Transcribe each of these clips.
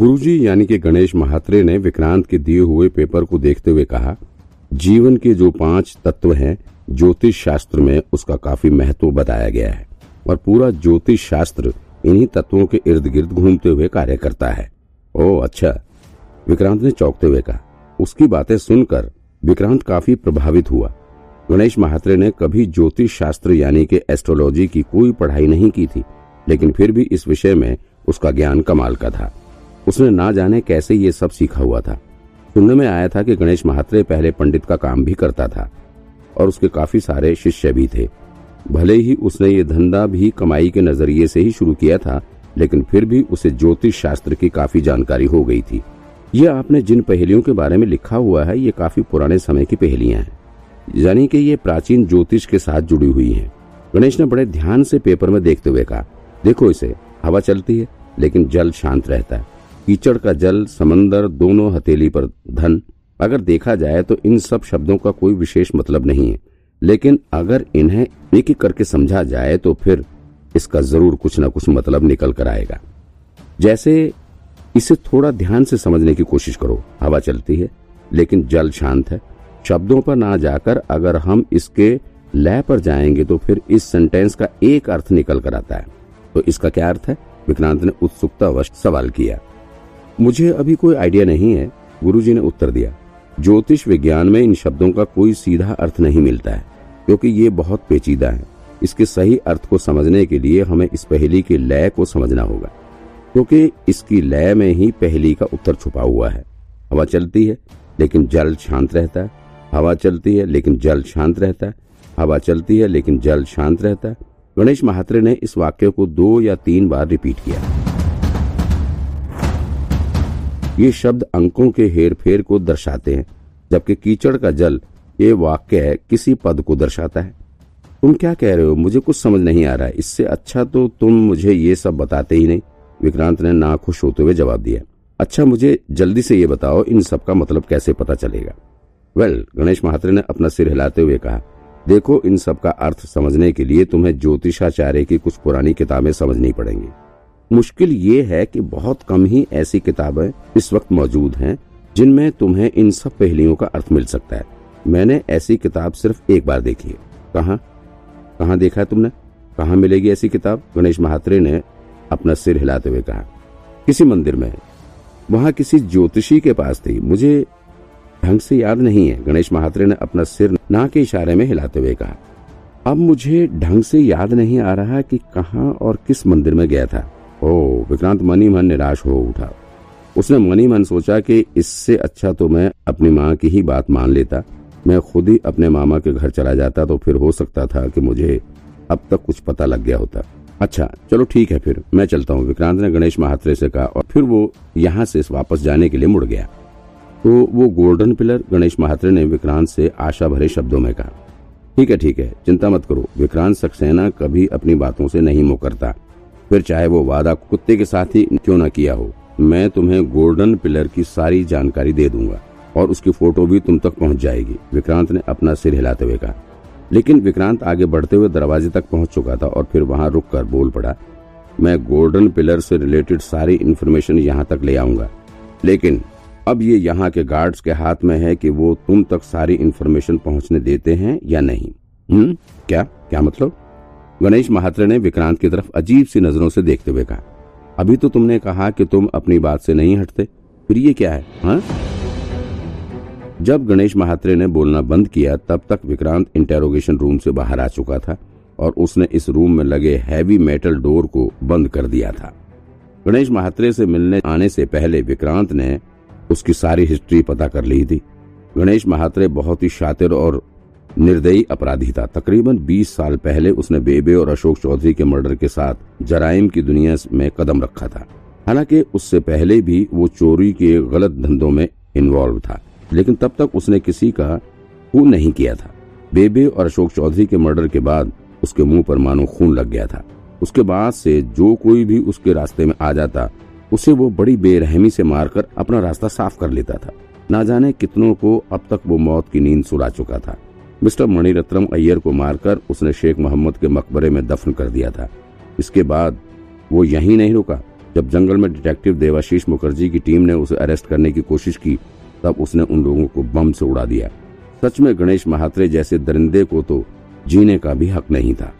गुरुजी यानी कि गणेश महात्रे ने विक्रांत के दिए हुए पेपर को देखते हुए कहा, जीवन के जो पाँच तत्व हैं, ज्योतिष शास्त्र में उसका काफ़ी महत्व बताया गया है और पूरा ज्योतिष शास्त्र इन्हीं तत्वों के इर्द गिर्द घूमते हुए कार्य करता है। ओ अच्छा। विक्रांत ने चौंकते हुए कहा, उसकी बातें सुनकर विक्रांत काफ़ी प्रभावित हुआ। गणेश महात्रे ने कभी ज्योतिष शास्त्र यानी कि एस्ट्रोलॉजी की कोई पढ़ाई नहीं की थी, लेकिन फिर भी इस विषय में उसका ज्ञान कमाल का था। उसने ना जाने कैसे ये सब सीखा हुआ था। सुनने में आया था कि गणेश महात्रे पहले पंडित का काम भी करता था और उसके काफ़ी सारे शिष्य भी थे। भले ही उसने ये धंधा भी कमाई के नज़रिए से ही शुरू किया था, लेकिन फिर भी उसे ज्योतिष शास्त्र की काफ़ी जानकारी हो गई थी। ये आपने जिन पहेलियों के बारे में लिखा हुआ है, ये काफ़ी पुराने समय की पहेलियाँ हैं। यानी कि ये प्राचीन ज्योतिष के साथ जुड़ी हुई हैं। गणेश ने बड़े ध्यान से पेपर में देखते हुए कहा, देखो इसे, हवा चलती है, लेकिन जल शांत रहता है। कीचड़ का जल, समंदर, दोनों हथेली पर धन। अगर देखा जाए तो इन सब शब्दों का कोई विशेष मतलब नहीं है। लेकिन अगर इन्हें एक एक करके समझा जाए तो फिर इसका ज़रूर कुछ न कुछ मतलब निकल कर आएगा। जैसे इसे थोड़ा ध्यान से समझने की कोशिश करो। हवा चलती है, लेकिन जल शांत है। शब्दों पर ना जाकर अगर हम इसके लय पर जाएँगे तो फिर इस सेंटेंस का एक अर्थ निकल कर आता है। तो इसका क्या अर्थ है? विक्रांत ने उत्सुकतावश सवाल किया। मुझे अभी कोई आइडिया नहीं है, गुरुजी ने उत्तर दिया। ज्योतिष विज्ञान में इन शब्दों का कोई सीधा अर्थ नहीं मिलता है, क्योंकि ये बहुत पेचीदा है। इसके सही अर्थ को समझने के लिए हमें इस पहेली के लय को समझना होगा, क्योंकि इसकी लय में ही पहेली का उत्तर छुपा हुआ है। हवा चलती है, लेकिन जल शांत रहता है। हवा चलती है, लेकिन जल शांत रहता है। हवा चलती है, लेकिन जल शांत रहता है। गणेश महात्रे ने इस वाक्य को दो या तीन बार रिपीट किया। ये शब्द अंकों के हेर फेर को दर्शाते हैं जबकि कीचड़ का जल ये वाक्य किसी पद को दर्शाता है। तुम क्या कह रहे हो? मुझे कुछ समझ नहीं आ रहा। है इससे अच्छा तो तुम मुझे ये सब बताते ही नहीं। विक्रांत ने ना खुश होते हुए जवाब दिया। अच्छा मुझे जल्दी से ये बताओ इन सब का मतलब कैसे पता चलेगा? वेल well, गणेश महात्रे ने अपना सिर हिलाते हुए कहा देखो इन सब का अर्थ समझने के लिए तुम्हें ज्योतिषाचार्य की कुछ पुरानी किताबें समझनी पड़ेंगी। मुश्किल ये है कि बहुत कम ही ऐसी किताबें इस वक्त मौजूद हैं, जिनमें तुम्हें इन सब पहलियों का अर्थ मिल सकता है। मैंने ऐसी किताब सिर्फ़ एक बार देखी है। कहा? कहा देखा है तुमने? कहा मिलेगी ऐसी किताब? गणेश महात्रे ने अपना सिर हिलाते हुए कहा। किसी मंदिर में। वहाँ किसी ज्योतिषी के पास थी। मुझे ढंग से याद नहीं है। गणेश महात्रे ने अपना सिर ना के इशारे में हिलाते हुए कहा। अब मुझे ढंग से याद नहीं आ रहा कि कहा और किस मंदिर में गया था। ओ विक्रांत मनी मन निराश हो उठा। उसने मनी मन सोचा कि इससे अच्छा तो मैं अपनी माँ की ही बात मान लेता। मैं खुद ही अपने मामा के घर चला जाता तो फिर हो सकता था कि मुझे अब तक कुछ पता लग गया होता। अच्छा चलो ठीक है फिर, मैं चलता हूँ, विक्रांत ने गणेश महात्रे से कहा और फिर वो यहाँ से वापस जाने के लिए मुड़ गया। तो वो गोल्डन पिलर, गणेश महात्रे ने विक्रांत से आशा भरे शब्दों में कहा। ठीक है ठीक है, चिंता मत करो, विक्रांत सक्सेना कभी अपनी बातों से नहीं मुकरता। फिर चाहे वो वादा कुत्ते के साथ ही क्यों न किया हो, मैं तुम्हें गोल्डन पिलर की सारी जानकारी दे दूँगा, और उसकी फ़ोटो भी तुम तक पहुँच जाएगी, विक्रांत ने अपना सिर हिलाते हुए कहा। लेकिन विक्रांत आगे बढ़ते हुए दरवाजे तक पहुँच चुका था और फिर वहाँ रुक कर बोल पड़ा, मैं गोल्डन पिलर से रिलेटेड सारी इन्फॉर्मेशन यहाँ तक ले आऊँगा, लेकिन अब ये यहाँ के गार्ड्स के हाथ में है कि वो तुम तक सारी इन्फॉर्मेशन पहुँचने देते हैं या नहीं। हम्म क्या? क्या मतलब? गणेश महात्रे ने विक्रांत की तरफ़ अजीब सी नज़रों से देखते हुए कहा, अभी तो तुमने कहा कि तुम अपनी बात से नहीं हटते, फिर ये क्या है, हा? जब गणेश महात्रे ने बोलना बंद किया, तब तक विक्रांत इंटेरोगेशन रूम से बाहर आ चुका था और उसने इस रूम में लगे हैवी मेटल डोर को बंद कर दिया था गणेश महात्रे से मिलने आने से पहले विक्रांत ने उसकी सारी हिस्ट्री पता कर ली थी गणेश महात्रे बहुत ही शातिर और निर्दयी अपराधी था तकरीबन 20 साल पहले उसने बेबे और अशोक चौधरी के मर्डर के साथ जराइम की दुनिया में कदम रखा था। हालाँकि उससे पहले भी वो चोरी के गलत धंधों में इन्वॉल्व था, लेकिन तब तक उसने किसी का खून नहीं किया था। बेबे और अशोक चौधरी के मर्डर के बाद उसके मुँह पर मानो खून लग गया था। उसके बाद से जो कोई भी उसके रास्ते में आ जाता, उसे वो बड़ी बेरहमी से मारकर अपना रास्ता साफ़ कर लेता था। ना जाने कितनों को अब तक वो मौत की नींद सुला चुका था। मिस्टर मणिरत्नम अय्यर को मारकर उसने शेख मोहम्मद के मकबरे में दफन कर दिया था। इसके बाद वो यहीं नहीं रुका। जब जंगल में डिटेक्टिव देवाशीष मुखर्जी की टीम ने उसे अरेस्ट करने की कोशिश की, तब उसने उन लोगों को बम से उड़ा दिया। सच में गणेश महात्रे जैसे दरिंदे को तो जीने का भी हक नहीं था।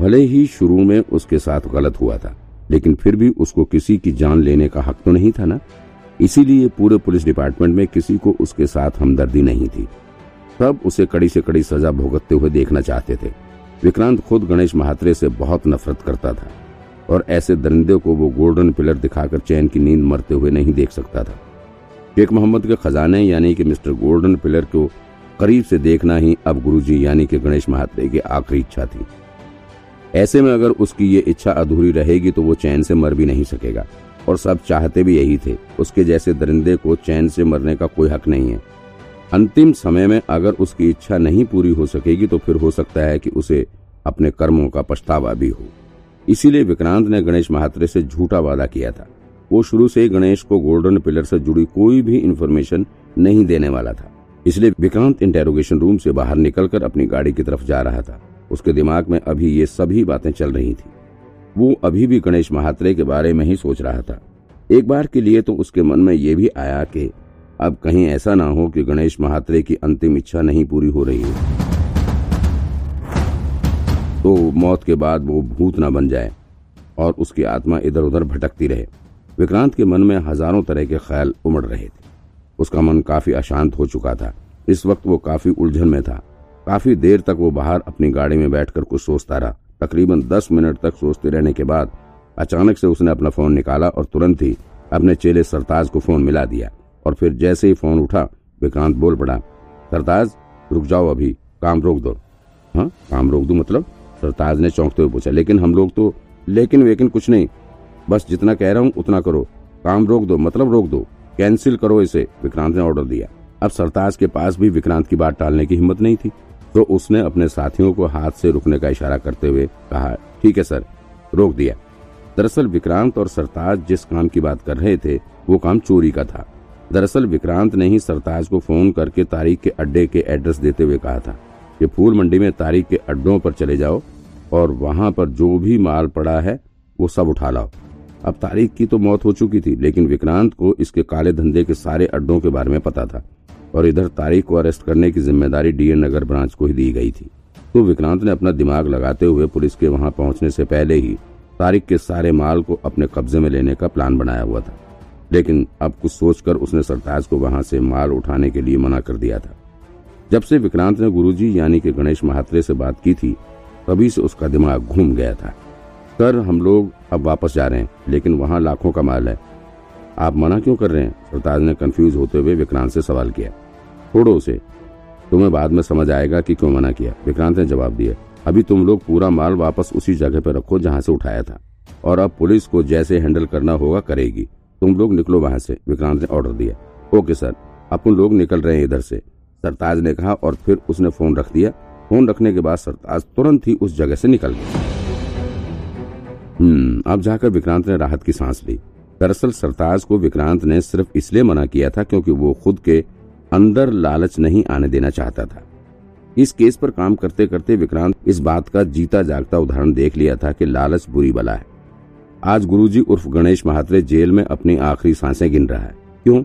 भले ही शुरू में उसके साथ गलत हुआ था, लेकिन फिर भी उसको किसी की जान लेने का हक तो नहीं था ना? इसीलिए पूरे पुलिस डिपार्टमेंट में किसी को उसके साथ हमदर्दी नहीं थी। सब उसे कड़ी से कड़ी सजा भुगतते हुए देखना चाहते थे। विक्रांत खुद गणेश महात्रे से बहुत नफरत करता था और ऐसे दरिंदे को वो गोल्डन पिलर दिखाकर चैन की नींद मरते हुए नहीं देख सकता था। शेख मोहम्मद के खजाने यानी कि मिस्टर गोल्डन पिलर को करीब से देखना ही अब गुरुजी यानी कि गणेश महात्रे की आखिरी इच्छा थी। ऐसे में अगर उसकी ये इच्छा अधूरी रहेगी तो वो चैन से मर भी नहीं सकेगा। और सब चाहते भी यही थे, उसके जैसे दरिंदे को चैन से मरने का कोई हक नहीं है। अंतिम समय में अगर उसकी इच्छा नहीं पूरी हो सकेगी तो फिर हो सकता है कि उसे अपने कर्मों का पछतावा भी हो। इसीलिए विक्रांत ने गणेश महात्रे से झूठा वादा किया था। वो शुरू से ही गणेश को गोल्डन पिलर से जुड़ी कोई भी इन्फॉर्मेशन नहीं देने वाला था। इसलिए विक्रांत इंटेरोगेशन रूम से बाहर निकलकर अपनी गाड़ी की तरफ़ जा रहा था। उसके दिमाग में अभी ये सभी बातें चल रही थी। वो अभी भी गणेश महात्रे के बारे में ही सोच रहा था। एक बार के लिए तो उसके मन में ये भी आया कि अब कहीं ऐसा ना हो कि गणेश महात्रे की अंतिम इच्छा नहीं पूरी हो रही हो। तो मौत के बाद वो भूत ना बन जाए और उसकी आत्मा इधर उधर भटकती रहे। विक्रांत के मन में हज़ारों तरह के ख्याल उमड़ रहे थे। उसका मन काफ़ी अशांत हो चुका था। इस वक्त वो काफ़ी उलझन में था। काफ़ी देर तक वो बाहर अपनी गाड़ी में बैठकर कुछ सोचता रहा। तकरीबन दस मिनट तक सोचते रहने के बाद अचानक से उसने अपना फ़ोन निकाला और तुरंत ही अपने चेले सरताज को फ़ोन मिला दिया। और फिर जैसे ही फ़ोन उठा विक्रांत बोल पड़ा, सरताज, रुक जाओ अभी, काम रोक दो। हाँ काम रोक दो मतलब? सरताज ने चौंकते हुए पूछा, लेकिन हम लोग तो लेकिन वेकिन कुछ नहीं। बस जितना कह रहा हूँ, उतना करो। काम रोक दो मतलब रोक दो। कैंसिल करो इसे, विक्रांत ने ऑर्डर दिया। अब सरताज के पास भी विक्रांत की बात टालने की हिम्मत नहीं थी। तो उसने अपने साथियों को हाथ से रुकने का इशारा करते हुए कहा, ठीक है सर, रोक दिया। दरअसल विक्रांत और सरताज जिस काम की बात कर रहे थे, वो काम चोरी का था। दरअसल विक्रांत ने ही सरताज को फ़ोन करके तारीख के अड्डे के एड्रेस देते हुए कहा था कि फूल मंडी में तारीख के अड्डों पर चले जाओ और वहाँ पर जो भी माल पड़ा है, वो सब उठा लाओ। अब तारीख की तो मौत हो चुकी थी, लेकिन विक्रांत को इसके काले धंधे के सारे अड्डों के बारे में पता था और इधर तारीख को अरेस्ट करने की ज़िम्मेदारी डीएन नगर ब्रांच को ही दी गई थी। तो विक्रांत ने अपना दिमाग लगाते हुए पुलिस के वहाँ पहुँचने से पहले ही तारीख के सारे माल को अपने कब्जे में लेने का प्लान बनाया हुआ था। लेकिन अब कुछ सोचकर उसने सरताज को वहाँ से माल उठाने के लिए मना कर दिया था। जब से विक्रांत ने गुरुजी यानी कि गणेश महात्रे से बात की थी, तभी से उसका दिमाग घूम गया था। सर हम लोग अब वापस जा रहे हैं, लेकिन वहाँ लाखों का माल है। आप मना क्यों कर रहे हैं? सरताज ने कंफ्यूज होते हुए विक्रांत से सवाल किया। छोड़ो उसे। तुम्हें बाद में समझ आएगा कि क्यों मना किया। विक्रांत ने जवाब दिया, अभी तुम लोग पूरा माल वापस उसी जगह पर रखो जहाँ से उठाया था। और अब पुलिस को जैसे हैंडल करना होगा, करेगी। तुम लोग निकलो वहाँ से, विक्रांत ने ऑर्डर दिया। ओके सर अपन लोग निकल रहे हैं इधर से। सरताज ने कहा और फिर उसने फ़ोन रख दिया। फ़ोन रखने के बाद सरताज तुरंत ही उस जगह से निकल गया। हम्म अब जाकर विक्रांत ने राहत की सांस ली। दरअसल सरताज को विक्रांत ने सिर्फ़ इसलिए मना किया था क्योंकि वो खुद के अंदर लालच नहीं आने देना चाहता था। इस केस पर काम करते करते विक्रांत इस बात का जीता जागता उदाहरण देख लिया था कि लालच बुरी बला है। आज गुरुजी उर्फ़ गणेश महात्रे जेल में अपनी आखिरी साँसें गिन रहा है। क्यों?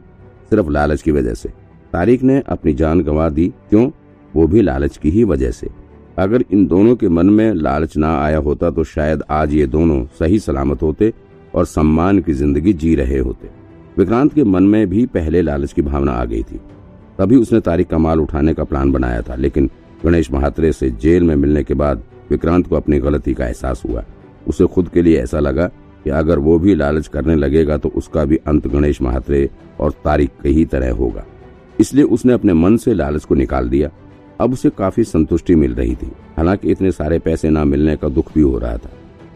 सिर्फ़ लालच की वजह से। तारिक ने अपनी जान गंवा दी, क्यों? वो भी लालच की ही वजह से। अगर इन दोनों के मन में लालच ना आया होता तो शायद आज ये दोनों सही सलामत होते और सम्मान की ज़िंदगी जी रहे होते। विक्रांत के मन में भी पहले लालच की भावना आ गई थी। तभी उसने तारिक का माल उठाने का प्लान बनाया था, लेकिन गणेश महात्रे से जेल में मिलने के बाद विक्रांत को अपनी गलती का एहसास हुआ। उसे खुद के लिए ऐसा लगा कि अगर वो भी लालच करने लगेगा तो उसका भी अंत गणेश महात्रे और तारिक के ही तरह होगा। इसलिए उसने अपने मन से लालच को निकाल दिया। अब उसे काफ़ी संतुष्टि मिल रही थी। हालाँकि इतने सारे पैसे न मिलने का दुख भी हो रहा था।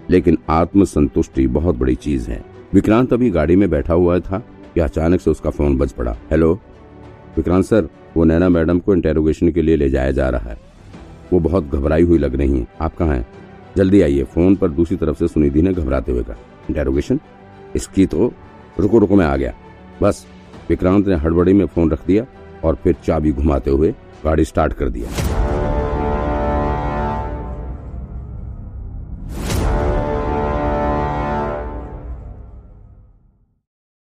लेकिन आत्म संतुष्टि बहुत बड़ी चीज़ है। विक्रांत अभी गाड़ी में बैठा हुआ था कि अचानक से उसका फ़ोन बज पड़ा। हेलो? विक्रांत सर, वो नैना मैडम को इंटेरोगेशन के लिए ले जाया जा रहा है। वो बहुत घबराई हुई लग रही है। आप कहाँ हैं? जल्दी आइए फ़ोन पर दूसरी तरफ़ से सुनिधि ने घबराते हुए कहा इंटेरोगेशन इसकी तो रुको रुको, मैं आ गया। बस, विक्रांत ने हड़बड़ी में फ़ोन रख दिया और फिर चाबी घुमाते हुए गाड़ी स्टार्ट कर दिया।